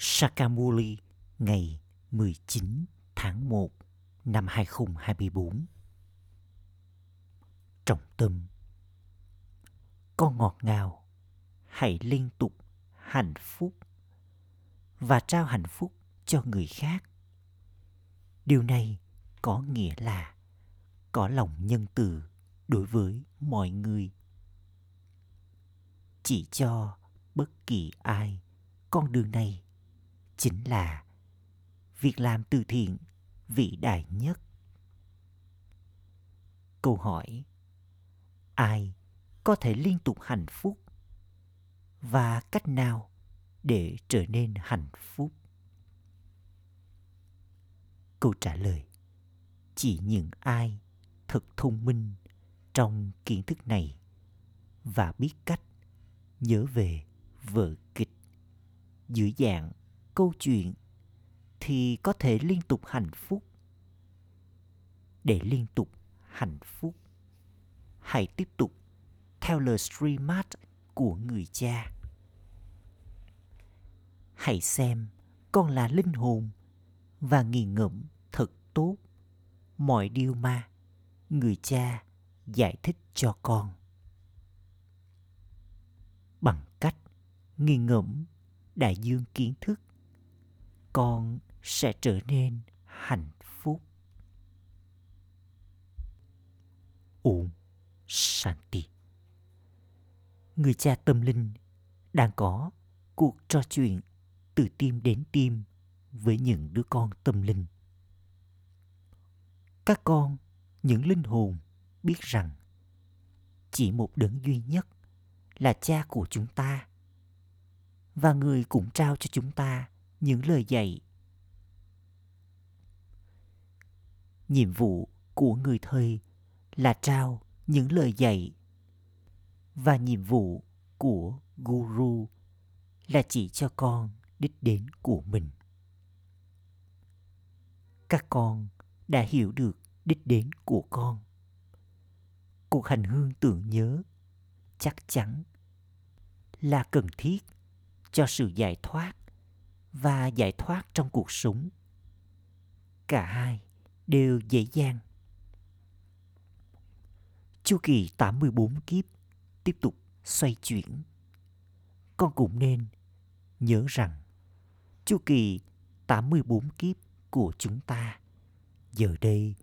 Sakamuli ngày 19 tháng 1 năm 2024. Trọng tâm Con ngọt ngào, hãy liên tục hạnh phúc và trao hạnh phúc cho người khác. Điều này có nghĩa là có lòng nhân từ đối với mọi người. Chỉ cho bất kỳ ai con đường này chính là việc làm từ thiện vĩ đại nhất. Câu hỏi, ai có thể liên tục hạnh phúc và cách nào để trở nên hạnh phúc? Câu trả lời, chỉ những ai thật thông minh trong kiến thức này và biết cách nhớ về vở kịch dưới dạng câu chuyện thì có thể liên tục hạnh phúc. Để liên tục hạnh phúc, hãy tiếp tục theo lời streamat của người cha. Hãy xem con là linh hồn và nghi ngẫm thật tốt mọi điều mà người cha giải thích cho con. Bằng cách nghi ngẫm đại dương kiến thức con sẽ trở nên hạnh phúc Om Shanti Người cha tâm linh đang có cuộc trò chuyện từ tim đến tim với những đứa con tâm linh. Các con, những linh hồn biết rằng chỉ một đấng duy nhất là cha của chúng ta và người cũng trao cho chúng ta những lời dạy. Nhiệm vụ của người thầy là trao những lời dạy và nhiệm vụ của guru là chỉ cho con đích đến của mình. Các con đã hiểu được đích đến của con. Cuộc hành hương tưởng nhớ chắc chắn là cần thiết cho sự giải thoát và giải thoát trong cuộc sống. Cả hai đều dễ dàng. Chu kỳ 84 kiếp tiếp tục xoay chuyển. Con cũng nên nhớ rằng chu kỳ 84 kiếp của chúng ta giờ đây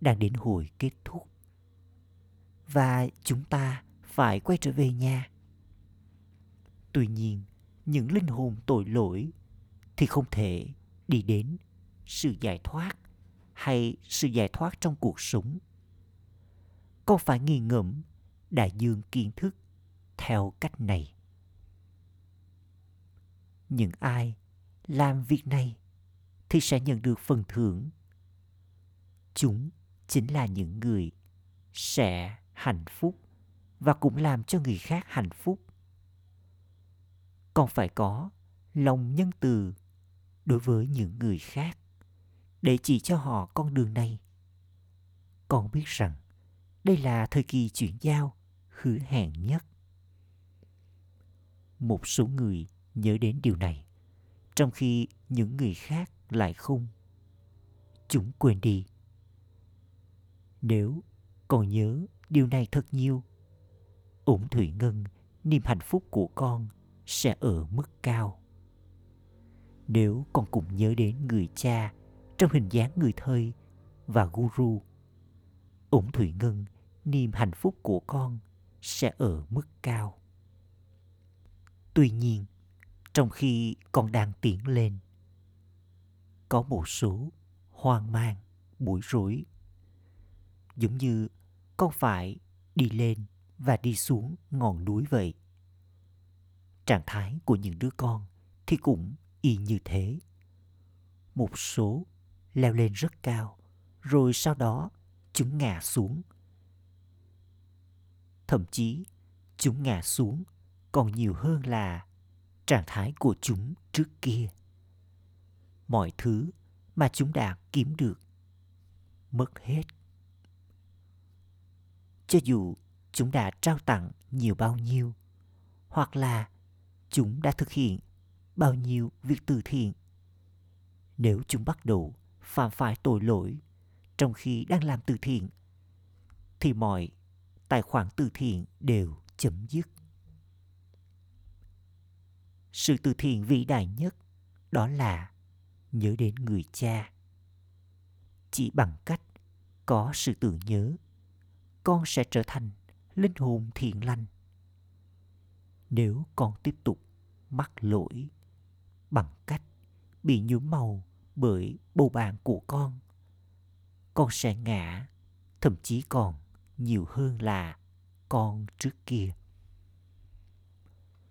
đang đến hồi kết thúc. Và chúng ta phải quay trở về nhà. Tuy nhiên, những linh hồn tội lỗi thì không thể đi đến sự giải thoát hay sự giải thoát trong cuộc sống. Con phải nghi ngẫm đại dương kiến thức theo cách này? Những ai làm việc này thì sẽ nhận được phần thưởng. Chúng chính là những người sẽ hạnh phúc và cũng làm cho người khác hạnh phúc. Còn phải có lòng nhân từ đối với những người khác, để chỉ cho họ con đường này. Con biết rằng đây là thời kỳ chuyển giao hứa hẹn nhất. Một số người nhớ đến điều này, trong khi những người khác lại không. Chúng quên đi. Nếu còn nhớ điều này thật nhiều ủng thủy ngân, niềm hạnh phúc của con sẽ ở mức cao nếu con cũng nhớ đến người cha trong hình dáng người thầy và guru. Ủng Thủy Ngân, niềm hạnh phúc của con sẽ ở mức cao. Tuy nhiên, trong khi con đang tiến lên, có một số hoang mang, bối rối. Giống như con phải đi lên và đi xuống ngọn núi vậy. Trạng thái của những đứa con thì cũng y như thế. Một số leo lên rất cao, rồi sau đó chúng ngã xuống. Thậm chí, chúng ngã xuống còn nhiều hơn là trạng thái của chúng trước kia. Mọi thứ mà chúng đã kiếm được mất hết. Cho dù chúng đã trao tặng nhiều bao nhiêu, hoặc là chúng đã thực hiện bao nhiêu việc từ thiện. Nếu chúng bắt đầu phạm phải tội lỗi trong khi đang làm từ thiện, thì mọi tài khoản từ thiện đều chấm dứt. Sự từ thiện vĩ đại nhất đó là nhớ đến người cha. Chỉ bằng cách có sự tưởng nhớ, con sẽ trở thành linh hồn thiện lành. Nếu con tiếp tục mắc lỗi bằng cách bị nhuốm màu bởi bầu bạn của con, con sẽ ngã, thậm chí còn nhiều hơn là con trước kia.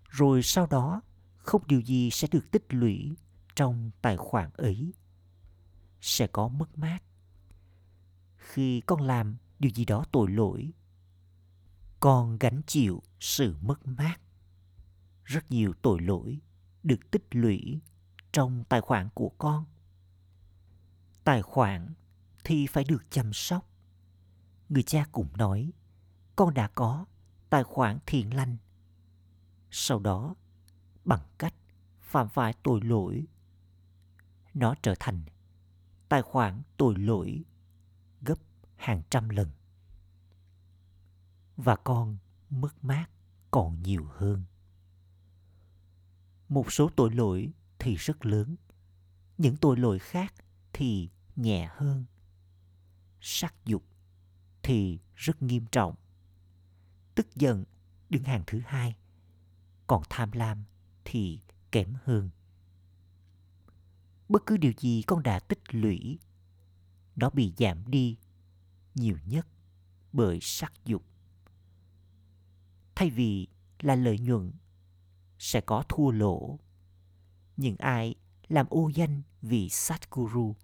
Rồi sau đó, không điều gì sẽ được tích lũy trong tài khoản ấy. Sẽ có mất mát. Khi con làm điều gì đó tội lỗi, con gánh chịu sự mất mát. Rất nhiều tội lỗi được tích lũy trong tài khoản của con. Tài khoản thì phải được chăm sóc. Người cha cũng nói, con đã có tài khoản thiện lành. Sau đó, bằng cách phạm phải tội lỗi, nó trở thành tài khoản tội lỗi gấp hàng trăm lần. Và con mất mát còn nhiều hơn. Một số tội lỗi thì rất lớn, những tội lỗi khác thì nhẹ hơn. Sắc dục thì rất nghiêm trọng. Tức giận đứng hàng thứ hai, còn tham lam thì kém hơn. Bất cứ điều gì con đã tích lũy, nó bị giảm đi nhiều nhất bởi sắc dục. Thay vì là lợi nhuận, sẽ có thua lỗ. Những ai làm ô danh vì Satguru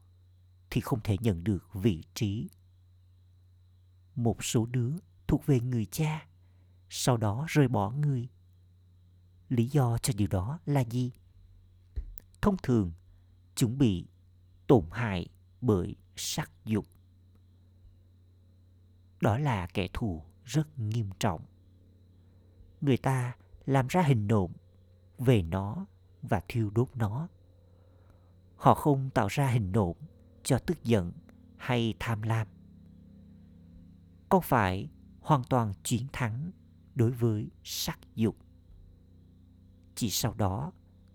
thì không thể nhận được vị trí. Một số đứa thuộc về người cha, sau đó rời bỏ người. Lý do cho điều đó là gì? Thông thường, chúng bị tổn hại bởi sắc dục. Đó là kẻ thù rất nghiêm trọng. Người ta làm ra hình nộm về nó và thiêu đốt nó. Họ không tạo ra hình nộm cho tức giận hay tham lam. Con phải hoàn toàn chiến thắng đối với sắc dục. Chỉ sau đó,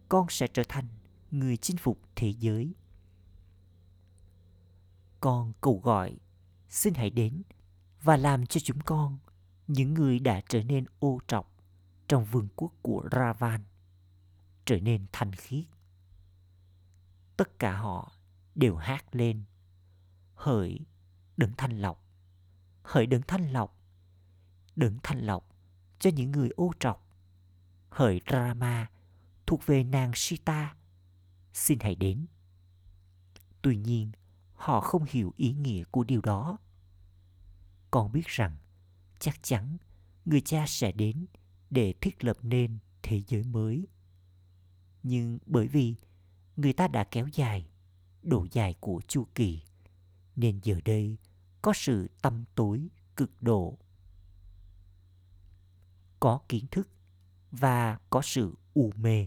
con sẽ trở thành người chinh phục thế giới. Con cầu gọi, xin hãy đến và làm cho chúng con những người đã trở nên ô trọc trong vương quốc của Ravan trở nên thanh khiết. Tất cả họ đều hát lên, hỡi, đấng thanh lọc! Hỡi đấng thanh lọc! Đấng thanh lọc cho những người ô trọc! Hỡi Rama thuộc về nàng Sita, xin hãy đến. Tuy nhiên, họ không hiểu ý nghĩa của điều đó. Con biết rằng chắc chắn người cha sẽ đến để thiết lập nên thế giới mới nhưng bởi vì người ta đã kéo dài độ dài của chu kỳ, nên giờ đây có sự tâm tối cực độ. Có kiến thức và có sự u mê.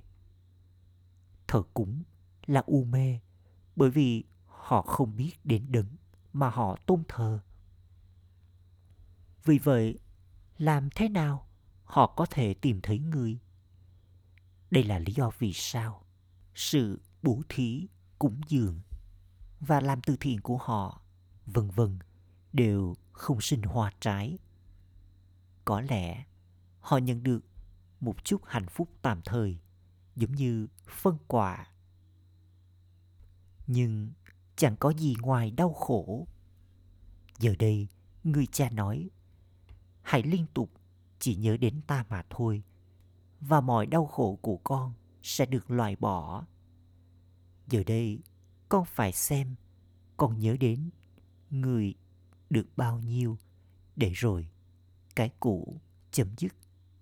Thờ cúng là u mê bởi vì họ không biết đến đấng mà họ tôn thờ. Vì vậy, làm thế nào họ có thể tìm thấy người đây là lý do vì sao sự bố thí cúng dường và làm từ thiện của họ, vân vân, đều không sinh hoa trái. Có lẽ họ nhận được một chút hạnh phúc tạm thời, giống như phân quả nhưng chẳng có gì ngoài đau khổ. Giờ đây, người cha nói, hãy liên tục chỉ nhớ đến ta mà thôi và mọi đau khổ của con sẽ được loại bỏ. Giờ đây, con phải xem con nhớ đến người được bao nhiêu để rồi cái cũ chấm dứt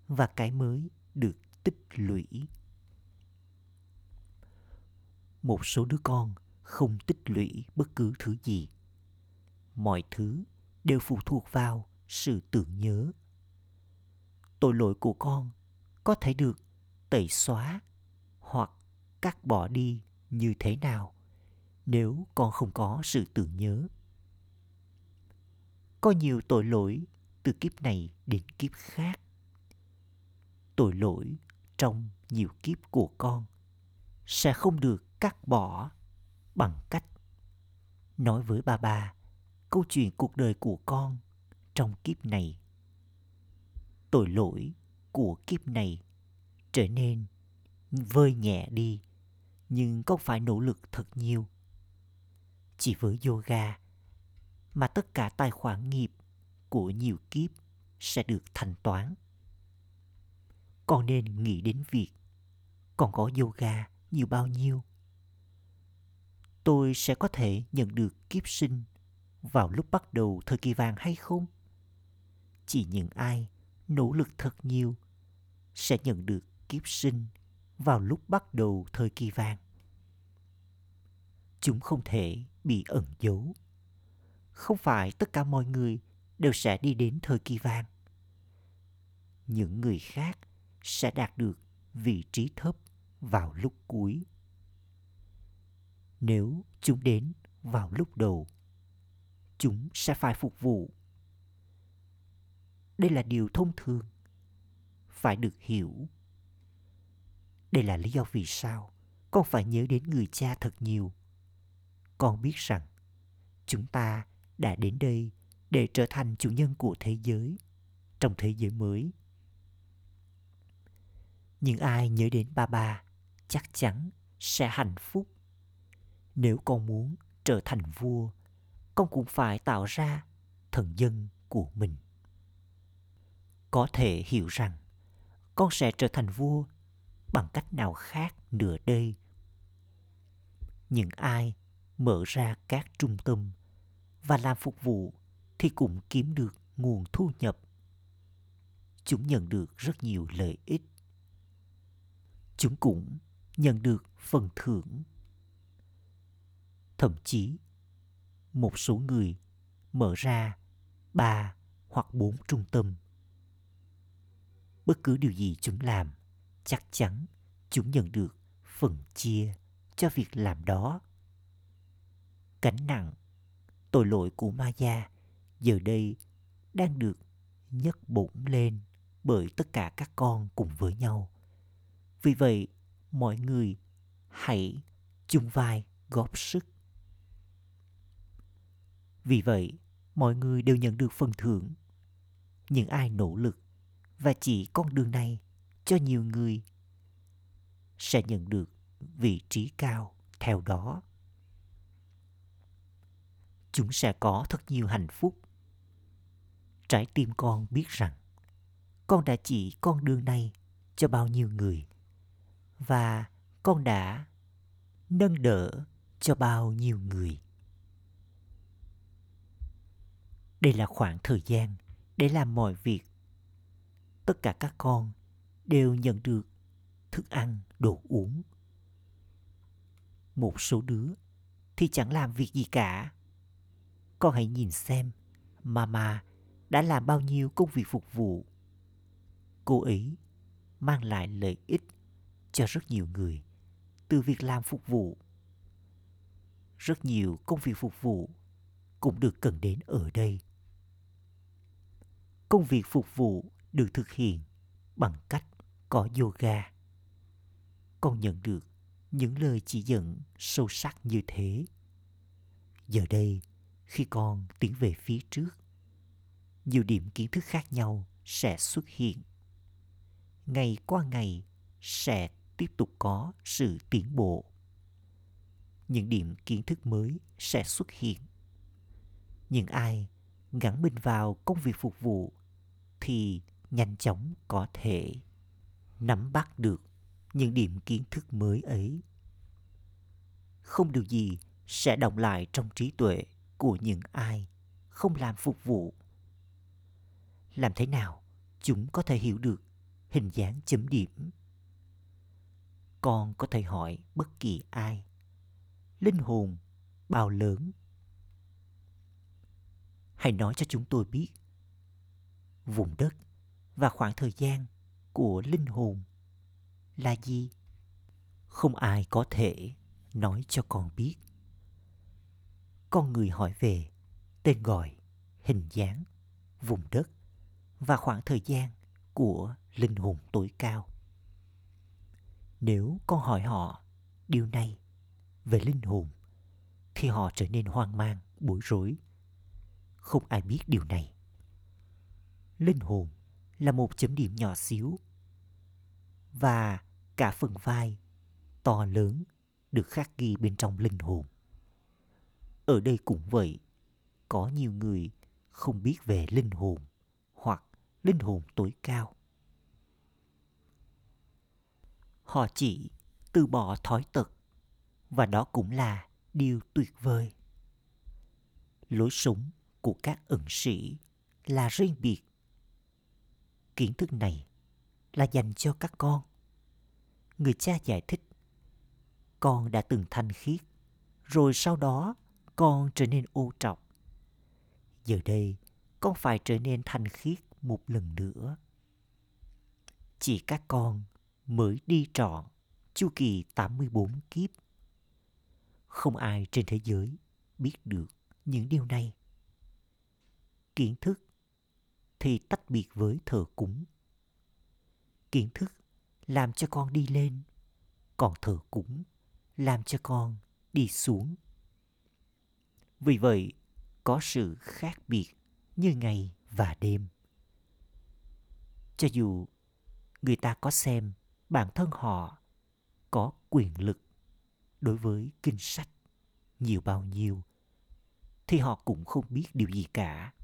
và cái mới được tích lũy. Một số đứa con không tích lũy bất cứ thứ gì. Mọi thứ đều phụ thuộc vào sự tưởng nhớ. Tội lỗi của con có thể được tẩy xóa hoặc cắt bỏ đi như thế nào nếu con không có sự tưởng nhớ. Có nhiều tội lỗi từ kiếp này đến kiếp khác. Tội lỗi trong nhiều kiếp của con sẽ không được cắt bỏ bằng cách nói với ba ba câu chuyện cuộc đời của con trong kiếp này. Tội lỗi của kiếp này trở nên vơi nhẹ đi, nhưng con phải nỗ lực thật nhiều? Chỉ với yoga mà tất cả tài khoản nghiệp của nhiều kiếp sẽ được thanh toán. Con nên nghĩ đến việc còn có yoga nhiều bao nhiêu. Tôi sẽ có thể nhận được kiếp sinh vào lúc bắt đầu thời kỳ vàng hay không? Chỉ những ai nỗ lực thật nhiều sẽ nhận được kiếp sinh vào lúc bắt đầu thời kỳ vàng. Chúng không thể bị ẩn giấu. Không phải tất cả mọi người đều sẽ đi đến thời kỳ vàng. Những người khác sẽ đạt được vị trí thấp vào lúc cuối. Nếu chúng đến vào lúc đầu, chúng sẽ phải phục vụ. Đây là điều thông thường phải được hiểu. Đây là lý do vì sao con phải nhớ đến người cha thật nhiều. Con biết rằng, chúng ta đã đến đây để trở thành chủ nhân của thế giới, trong thế giới mới. Những ai nhớ đến ba ba chắc chắn sẽ hạnh phúc. Nếu con muốn trở thành vua, con cũng phải tạo ra thần dân của mình. Có thể hiểu rằng con sẽ trở thành vua bằng cách nào khác nữa đây những ai mở ra các trung tâm và làm phục vụ thì cũng kiếm được nguồn thu nhập. Chúng nhận được rất nhiều lợi ích. Chúng cũng nhận được phần thưởng. Thậm chí, một số người mở ra ba hoặc bốn trung tâm bất cứ điều gì chúng làm chắc chắn chúng nhận được phần chia cho việc làm đó Cánh nặng tội lỗi của Maya giờ đây đang được nhấc bổng lên bởi tất cả các con cùng với nhau. Vì vậy, mọi người hãy chung vai góp sức. Vì vậy, mọi người đều nhận được phần thưởng. Những ai nỗ lực và chỉ con đường này cho nhiều người sẽ nhận được vị trí cao theo đó. Chúng sẽ có thật nhiều hạnh phúc. Trái tim con biết rằng con đã chỉ con đường này cho bao nhiêu người và con đã nâng đỡ cho bao nhiêu người. Đây là khoảng thời gian để làm mọi việc tất cả các con đều nhận được thức ăn, đồ uống. Một số đứa thì chẳng làm việc gì cả. Con hãy nhìn xem mama đã làm bao nhiêu công việc phục vụ. Cô ấy mang lại lợi ích cho rất nhiều người từ việc làm phục vụ. Rất nhiều công việc phục vụ cũng được cần đến ở đây. Công việc phục vụ được thực hiện bằng cách có yoga. Con nhận được những lời chỉ dẫn sâu sắc như thế. Giờ đây, khi con tiến về phía trước, nhiều điểm kiến thức khác nhau sẽ xuất hiện. Ngày qua ngày sẽ tiếp tục có sự tiến bộ. Những điểm kiến thức mới sẽ xuất hiện. Những ai gắn mình vào công việc phục vụ thì nhanh chóng có thể nắm bắt được những điểm kiến thức mới ấy. Không điều gì sẽ động lại trong trí tuệ của những ai không làm phục vụ. Làm thế nào chúng có thể hiểu được hình dáng chấm điểm? Con có thể hỏi bất kỳ ai. Linh hồn bao lớn? Hãy nói cho chúng tôi biết. Vùng đất và khoảng thời gian của linh hồn. Là gì không ai có thể nói cho con biết. Con người hỏi về tên gọi, hình dáng, vùng đất và khoảng thời gian của linh hồn tối cao. Nếu con hỏi họ điều này về linh hồn, thì họ trở nên hoang mang, bối rối. Không ai biết điều này. Linh hồn là một chấm điểm nhỏ xíu. Và cả phần vai, to lớn, được khắc ghi bên trong linh hồn. Ở đây cũng vậy, có nhiều người không biết về linh hồn hoặc linh hồn tối cao. Họ chỉ từ bỏ thói tật, và đó cũng là điều tuyệt vời. Lối sống của các ẩn sĩ là riêng biệt kiến thức này là dành cho các con người cha giải thích, con đã từng thanh khiết, rồi sau đó con trở nên ô trọc giờ đây, con phải trở nên thanh khiết một lần nữa chỉ các con mới đi trọn chu kỳ 84 kiếp. Không ai trên thế giới biết được những điều này. Kiến thức thì tách biệt với thờ cúng. Kiến thức làm cho con đi lên, còn thờ cúng làm cho con đi xuống. Vì vậy, có sự khác biệt như ngày và đêm. Cho dù người ta có xem bản thân họ có quyền lực đối với kinh sách nhiều bao nhiêu thì họ cũng không biết điều gì cả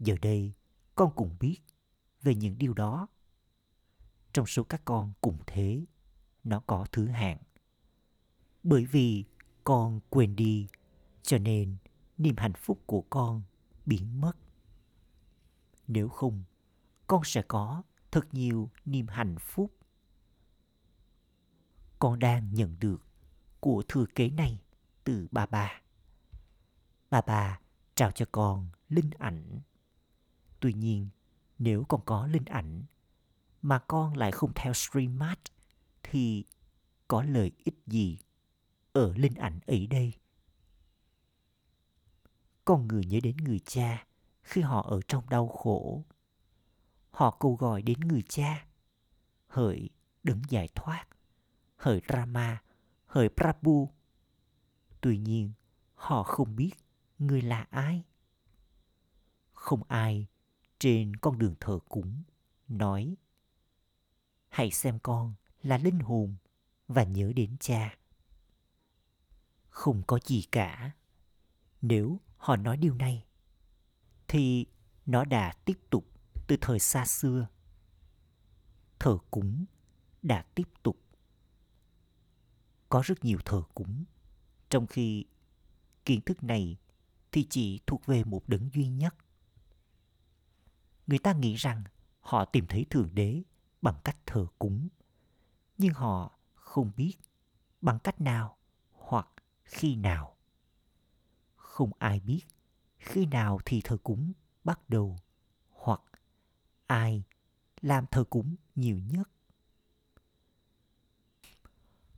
giờ đây, con cũng biết về những điều đó trong số các con cũng thế, nó có thứ hạng bởi vì con quên đi, cho nên niềm hạnh phúc của con biến mất nếu không, con sẽ có thật nhiều niềm hạnh phúc con đang nhận được của thừa kế này từ bà bà. Bà bà trao cho con linh ảnh. Tuy nhiên, nếu con có linh ảnh mà con lại không theo streammart thì có lợi ích gì ở linh ảnh ấy đây? Con người nhớ đến người cha khi họ ở trong đau khổ. Họ cầu gọi đến người cha, hỡi đứng giải thoát hỡi Rama, hỡi Prabhu. Tuy nhiên, họ không biết người là ai. Không ai trên con đường thờ cúng nói hãy xem con là linh hồn và nhớ đến cha. Không có gì cả. Nếu họ nói điều này, thì nó đã tiếp tục từ thời xa xưa. Thờ cúng đã tiếp tục có rất nhiều thờ cúng trong khi kiến thức này thì chỉ thuộc về một đấng duy nhất người ta nghĩ rằng họ tìm thấy thượng đế bằng cách thờ cúng. Nhưng họ không biết bằng cách nào hoặc khi nào. Không ai biết khi nào thì thờ cúng bắt đầu hoặc ai làm thờ cúng nhiều nhất.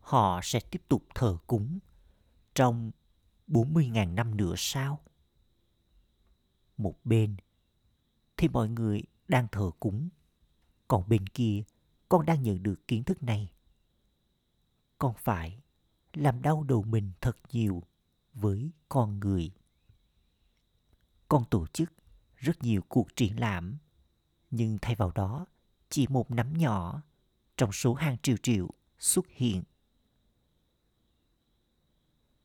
Họ sẽ tiếp tục thờ cúng trong 40.000 năm nữa sao? Một bên thì mọi người đang thờ cúng, còn bên kia con đang nhận được kiến thức này. Con phải làm đau đầu mình thật nhiều với con người. Con tổ chức rất nhiều cuộc triển lãm, nhưng thay vào đó chỉ một nắm nhỏ trong số hàng triệu triệu xuất hiện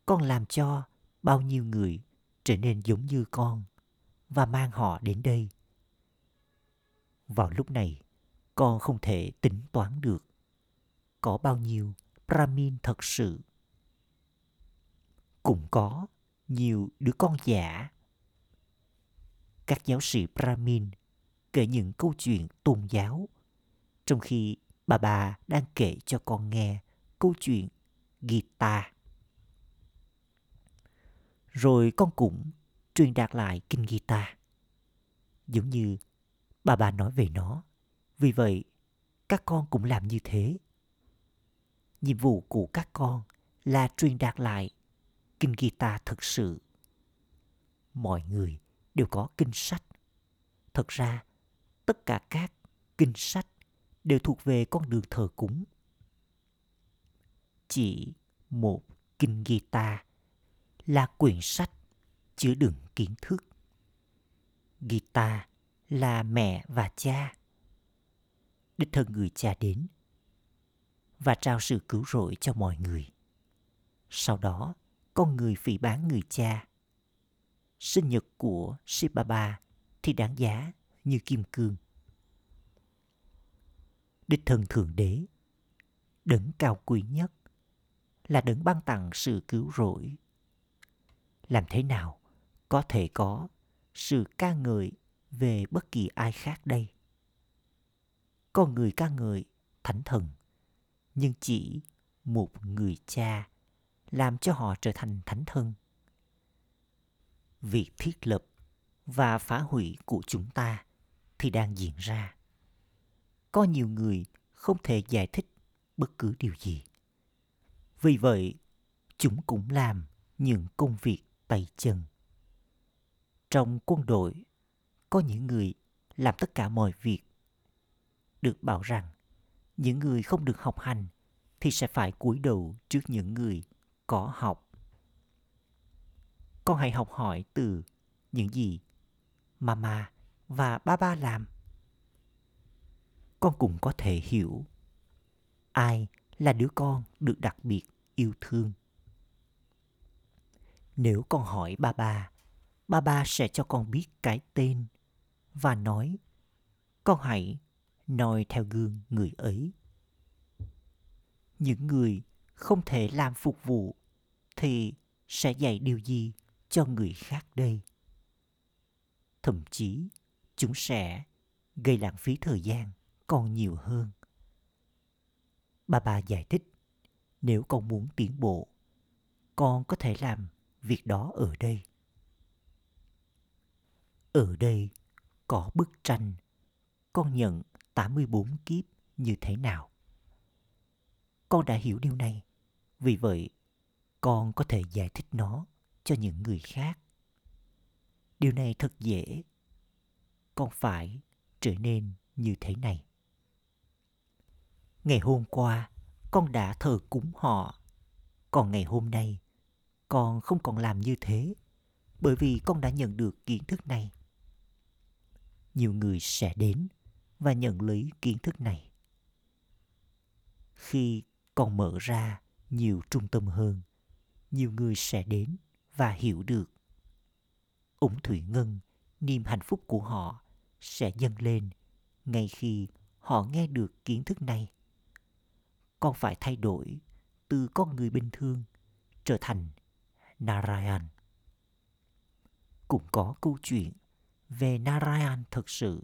con làm cho bao nhiêu người trở nên giống như con và mang họ đến đây vào lúc này con không thể tính toán được. Có bao nhiêu brahmin thật sự? Cũng có nhiều đứa con giả các giáo sĩ brahmin kể những câu chuyện tôn giáo, trong khi bà bà đang kể cho con nghe câu chuyện Gita. Rồi con cũng truyền đạt lại kinh Gita. Giống như bà bà nói về nó. Vì vậy, các con cũng làm như thế. nhiệm vụ của các con là truyền đạt lại kinh guitar thực sự. Mọi người đều có kinh sách. Thật ra, tất cả các kinh sách đều thuộc về con đường thờ cúng. Chỉ một kinh guitar là quyển sách chứa đựng kiến thức. Guitar là mẹ và cha. Đích thân người cha đến và trao sự cứu rỗi cho mọi người. Sau đó, con người phỉ bán người cha. Sinh nhật của Sipapa thì đáng giá như kim cương. Đích thân Thượng Đế, đấng cao quý nhất, là đấng ban tặng sự cứu rỗi. Làm thế nào có thể có sự ca ngợi về bất kỳ ai khác đây? Con người ca ngợi thánh thần, nhưng chỉ một người cha làm cho họ trở thành thánh thân. Việc thiết lập và phá hủy của chúng ta thì đang diễn ra. Có nhiều người không thể giải thích bất cứ điều gì. Vì vậy, chúng cũng làm những công việc tay chân. Trong quân đội, có những người làm tất cả mọi việc. Được bảo rằng, những người không được học hành thì sẽ phải cúi đầu trước những người có học. Con hãy học hỏi từ những gì mama và ba ba làm. Con cũng có thể hiểu ai là đứa con được đặc biệt yêu thương. Nếu con hỏi ba ba, ba ba sẽ cho con biết cái tên và nói con hãy noi theo gương người ấy. Những người không thể làm phục vụ thì sẽ dạy điều gì cho người khác đây? Thậm chí chúng sẽ gây lãng phí thời gian còn nhiều hơn. Bà bà giải thích, nếu con muốn tiến bộ, con có thể làm việc đó ở đây. Ở đây có bức tranh con nhận 84 kiếp như thế nào. Con đã hiểu điều này, vì vậy con có thể giải thích nó cho những người khác. Điều này thật dễ. Con phải trở nên như thế này. Ngày hôm qua, con đã thờ cúng họ. Còn ngày hôm nay, con không còn làm như thế bởi vì con đã nhận được kiến thức này. Nhiều người sẽ đến và nhận lấy kiến thức này. Khi còn mở ra nhiều trung tâm hơn, nhiều người sẽ đến và hiểu được. Ủng Thủy Ngân, niềm hạnh phúc của họ sẽ dâng lên ngay khi họ nghe được kiến thức này. Con phải thay đổi từ con người bình thường trở thành Narayan. Cũng có câu chuyện về Narayan thực sự.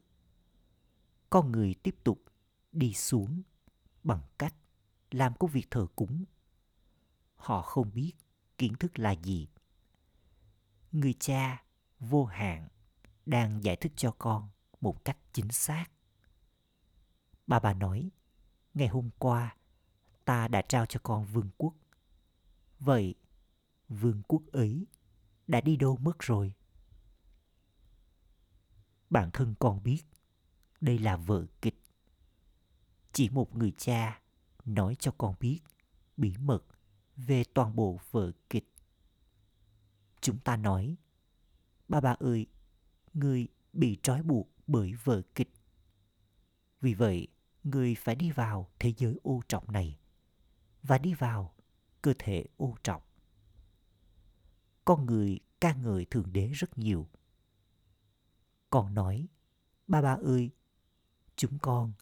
Con người tiếp tục đi xuống bằng cách làm công việc thờ cúng. Họ không biết kiến thức là gì. Người cha vô hạn đang giải thích cho con một cách chính xác. Bà bà nói, ngày hôm qua ta đã trao cho con vương quốc. Vậy, vương quốc ấy đã đi đâu mất rồi? Bản thân con biết, đây là vợ kịch. Chỉ một người cha nói cho con biết bí mật về toàn bộ vở kịch. Chúng ta nói, ba bà ơi, người bị trói buộc bởi vở kịch. Vì vậy, người phải đi vào thế giới ô trọng này và đi vào cơ thể ô trọng. Con người ca ngợi Thượng Đế rất nhiều. Còn nói, ba ba ơi, chúng con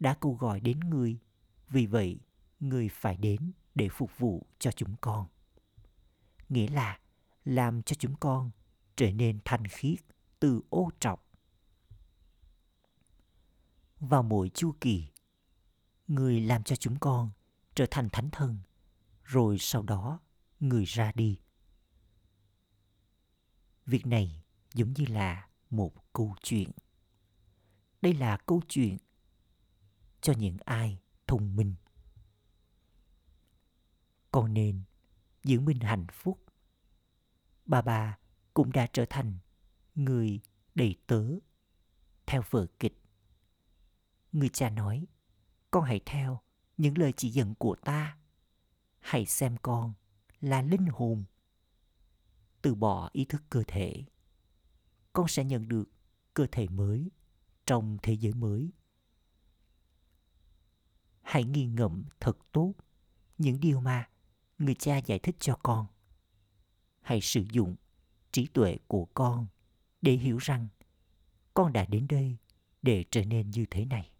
đã câu gọi đến người, vì vậy người phải đến để phục vụ cho chúng con. Nghĩa là làm cho chúng con trở nên thanh khiết từ ô trọng. Vào mỗi chu kỳ, người làm cho chúng con trở thành thánh thần rồi sau đó người ra đi. Việc này giống như là một câu chuyện. Đây là câu chuyện cho những ai thông minh nên giữ mình hạnh phúc. Bà bà cũng đã trở thành người đầy tớ theo vở kịch. Người cha nói, con hãy theo những lời chỉ dẫn của ta. Hãy xem con là linh hồn. Từ bỏ ý thức cơ thể. Con sẽ nhận được cơ thể mới trong thế giới mới. Hãy nghi ngẫm thật tốt những điều mà người cha giải thích cho con. Hãy sử dụng trí tuệ của con để hiểu rằng con đã đến đây để trở nên như thế này.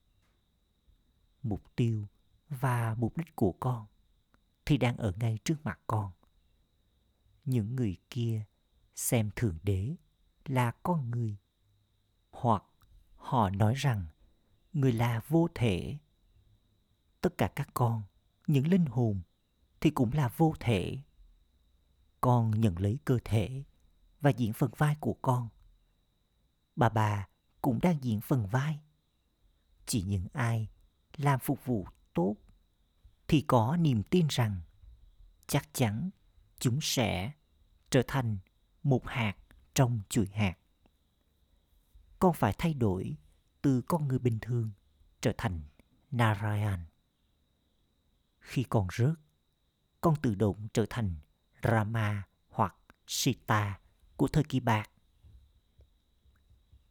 Mục tiêu và mục đích của con thì đang ở ngay trước mặt con. Những người kia xem thượng đế là con người. Hoặc họ nói rằng, người là vô thể. Tất cả các con, những linh hồn thì cũng là vô thể. Con nhận lấy cơ thể và diễn phần vai của con. Bà bà cũng đang diễn phần vai. Chỉ những ai làm phục vụ tốt thì có niềm tin rằng chắc chắn chúng sẽ trở thành một hạt trong chuỗi hạt con phải thay đổi từ con người bình thường trở thành Narayan. Khi con rớt, con tự động trở thành Rama hoặc Sita của thời kỳ bạc.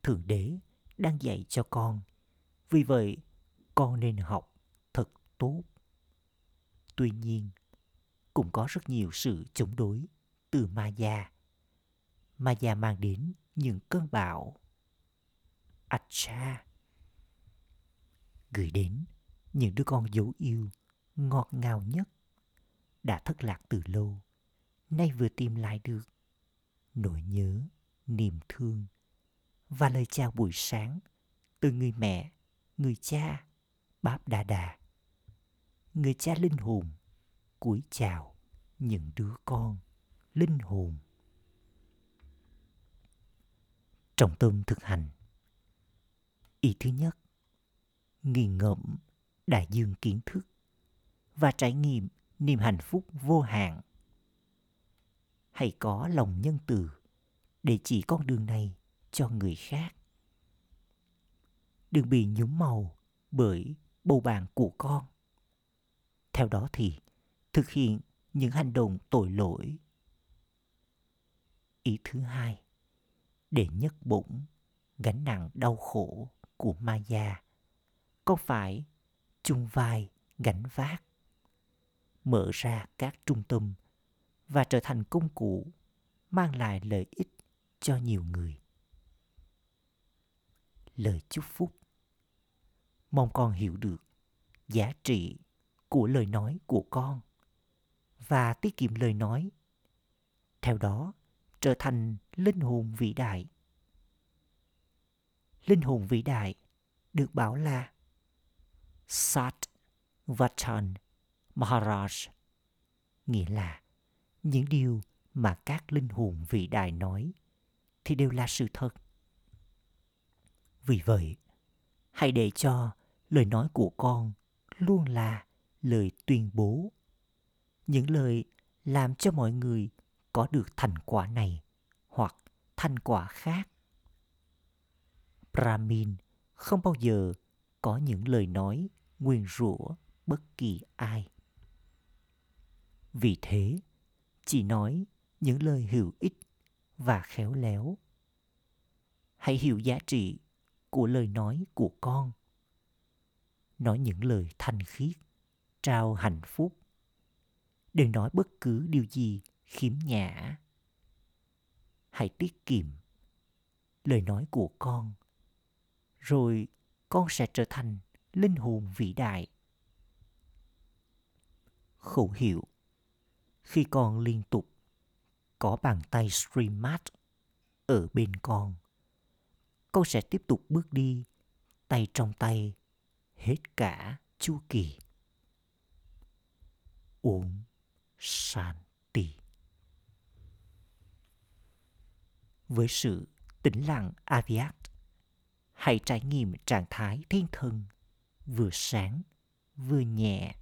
Thượng đế đang dạy cho con, vì vậy con nên học thật tốt. Tuy nhiên, cũng có rất nhiều sự chống đối từ ma gia mà già mang đến những cơn bão. Acha. Gửi đến những đứa con dấu yêu ngọt ngào nhất đã thất lạc từ lâu, nay vừa tìm lại được. Nỗi nhớ, niềm thương và lời chào buổi sáng từ người mẹ, người cha, báp đà đà người cha linh hồn, cúi chào những đứa con linh hồn trọng tâm thực hành. Ý thứ nhất nghiền ngẫm đại dương kiến thức và trải nghiệm niềm hạnh phúc vô hạn. Hãy có lòng nhân từ để chỉ con đường này cho người khác? Đừng bị nhúng màu bởi bầu bàn của con. Theo đó thì, thực hiện những hành động tội lỗi. Ý thứ hai để nhấc bụng gánh nặng đau khổ của ma gia, có phải chung vai gánh vác? Mở ra các trung tâm và trở thành công cụ mang lại lợi ích cho nhiều người. Lời chúc phúc. Mong con hiểu được giá trị của lời nói của con và tiết kiệm lời nói. Theo đó trở thành linh hồn vĩ đại linh hồn vĩ đại được bảo là Sat Vachan Maharaj nghĩa là những điều mà các linh hồn vĩ đại nói thì đều là sự thật. Vì vậy, hãy để cho lời nói của con luôn là lời tuyên bố, những lời làm cho mọi người có được thành quả này hoặc thành quả khác. Brahmin không bao giờ có những lời nói nguyền rủa bất kỳ ai. Vì thế, chỉ nói những lời hữu ích và khéo léo. Hãy hiểu giá trị của lời nói của con. Nói những lời thanh khiết, trao hạnh phúc. Đừng nói bất cứ điều gì khiếm nhã. Hãy tiết kiệm lời nói của con rồi con sẽ trở thành linh hồn vĩ đại. Khẩu hiệu Khi con liên tục có bàn tay stream mat ở bên con, con sẽ tiếp tục bước đi tay trong tay hết cả chu kỳ. uống sàn Với sự tĩnh lặng Aviat, hãy trải nghiệm trạng thái thiên thần vừa sáng vừa nhẹ.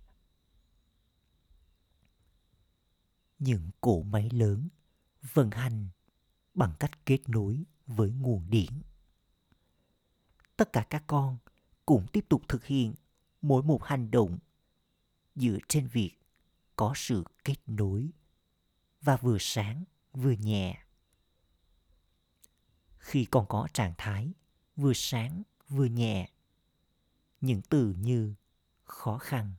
Những cỗ máy lớn vận hành bằng cách kết nối với nguồn điện. Tất cả các con cũng tiếp tục thực hiện mỗi một hành động dựa trên việc có sự kết nối và vừa sáng vừa nhẹ khi con có trạng thái vừa sáng vừa nhẹ. Những từ như khó khăn,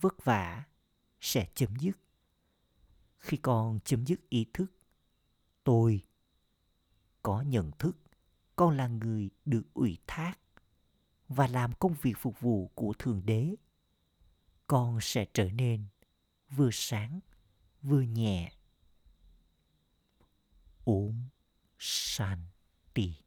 vất vả sẽ chấm dứt. Khi con chấm dứt ý thức, tôi có nhận thức con là người được ủy thác và làm công việc phục vụ của thượng đế, con sẽ trở nên vừa sáng vừa nhẹ. Ốm shanti